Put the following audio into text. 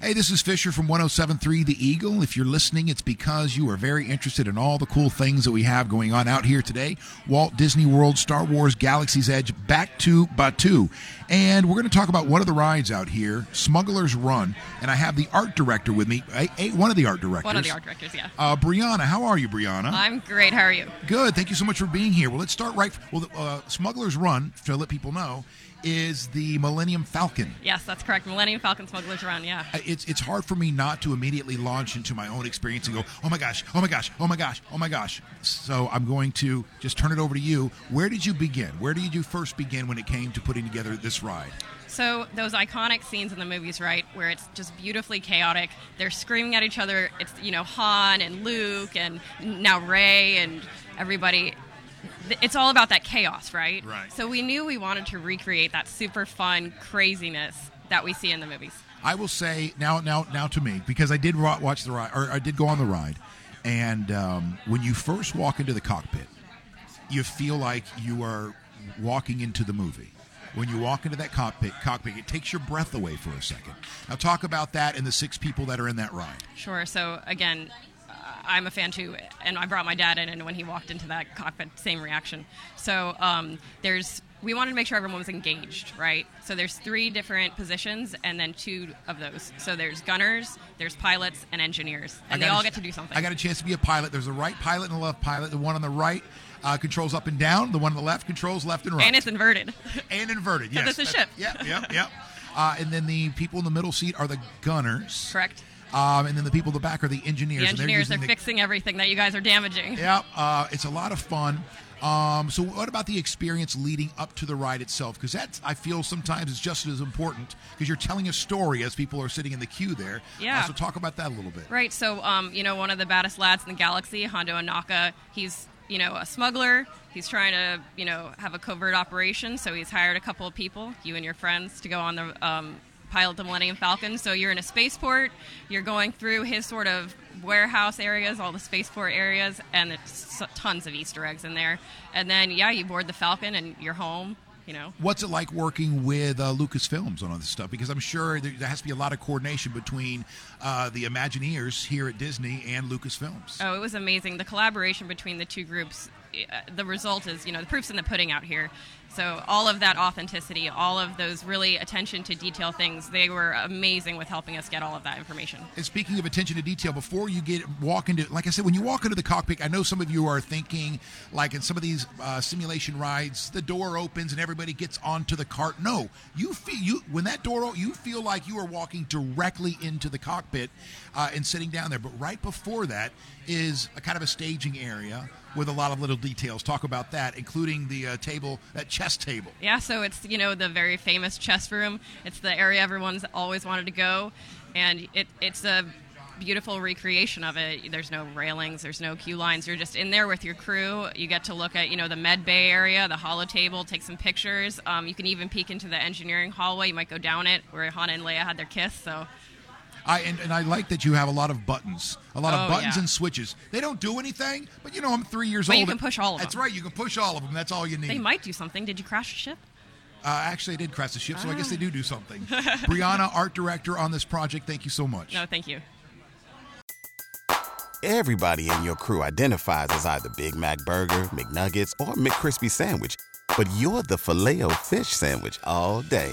Hey, this is Fisher from 1073 The Eagle. If you're listening, it's because you are very interested in all the cool things that we have going on out here today. Walt Disney World, Star Wars, Galaxy's Edge, back to Batuu. And we're going to talk about one of the rides out here, Smuggler's Run. And I have the art director with me, a, a- one of the art directors. One of the art directors, yeah. Uh, Brianna, how are you, Brianna? I'm great. How are you? Good. Thank you so much for being here. Well, let's start right. Well, uh, Smuggler's Run, to let people know, is the Millennium Falcon. Yes, that's correct. Millennium Falcon Smugglers Run, yeah. It's it's hard for me not to immediately launch into my own experience and go, oh my gosh, oh my gosh, oh my gosh, oh my gosh. So I'm going to just turn it over to you. Where did you begin? Where did you first begin when it came to putting together this ride? So those iconic scenes in the movies, right, where it's just beautifully chaotic. They're screaming at each other. It's you know Han and Luke and now Rey and everybody. It's all about that chaos, right? Right. So we knew we wanted to recreate that super fun craziness that we see in the movies. I will say now, now, now to me because I did watch the ride, or I did go on the ride, and um, when you first walk into the cockpit, you feel like you are walking into the movie. When you walk into that cockpit, cockpit, it takes your breath away for a second. Now, talk about that and the six people that are in that ride. Sure. So again, uh, I'm a fan too, and I brought my dad in, and when he walked into that cockpit, same reaction. So um, there's we wanted to make sure everyone was engaged, right? So there's three different positions, and then two of those. So there's gunners, there's pilots, and engineers, and they all get to do something. I got a chance to be a pilot. There's a right pilot and a left pilot. The one on the right uh, controls up and down. The one on the left controls left and right. and it's inverted. and inverted. Yes, this is That- ship. Yep, yep, yep. Uh, and then the people in the middle seat are the gunners. Correct. Um, and then the people in the back are the engineers. The engineers are the- fixing everything that you guys are damaging. Yep. Uh, it's a lot of fun. Um, so, what about the experience leading up to the ride itself? Because that's, I feel, sometimes is just as important because you're telling a story as people are sitting in the queue there. Yeah. Uh, so, talk about that a little bit. Right. So, um, you know, one of the baddest lads in the galaxy, Hondo Ohnaka, he's, you know, a smuggler. He's trying to, you know, have a covert operation. So he's hired a couple of people, you and your friends, to go on the um, pilot the Millennium Falcon. So you're in a spaceport. You're going through his sort of warehouse areas, all the spaceport areas, and it's tons of Easter eggs in there. And then, yeah, you board the Falcon and you're home. You know. What's it like working with uh, Lucasfilms on all this stuff? Because I'm sure there, there has to be a lot of coordination between uh, the Imagineers here at Disney and Lucasfilms. Oh, it was amazing. The collaboration between the two groups, the result is, you know, the proof's in the pudding out here. So all of that authenticity, all of those really attention to detail things, they were amazing with helping us get all of that information. And speaking of attention to detail, before you get walk into, like I said, when you walk into the cockpit, I know some of you are thinking, like in some of these uh, simulation rides, the door opens and everybody gets onto the cart. No, you feel you when that door, you feel like you are walking directly into the cockpit uh, and sitting down there. But right before that is a kind of a staging area with a lot of little details. Talk about that, including the uh, table, that chess table. Yeah, so it's, you know, the very famous chess room. It's the area everyone's always wanted to go. And it, it's a beautiful recreation of it. There's no railings, there's no queue lines. You're just in there with your crew. You get to look at, you know, the med bay area, the hollow table, take some pictures. Um, you can even peek into the engineering hallway. You might go down it where Han and Leia had their kiss. So I and, and I like that you have a lot of buttons, a lot of Oh, buttons yeah. and switches. They don't do anything, but you know I'm three years But you old. can push all of them. That's them. right. You can push all of them. That's all you need. they might do something. Did you crash a ship? Uh, actually, I did crash the ship, so I guess they Ah. do do something. Brianna, art director on this project. Thank you so much. No, thank you. Everybody in your crew identifies as either Big Mac Burger, McNuggets, or McCrispy Sandwich. But you're the Filet-O-Fish Sandwich all day.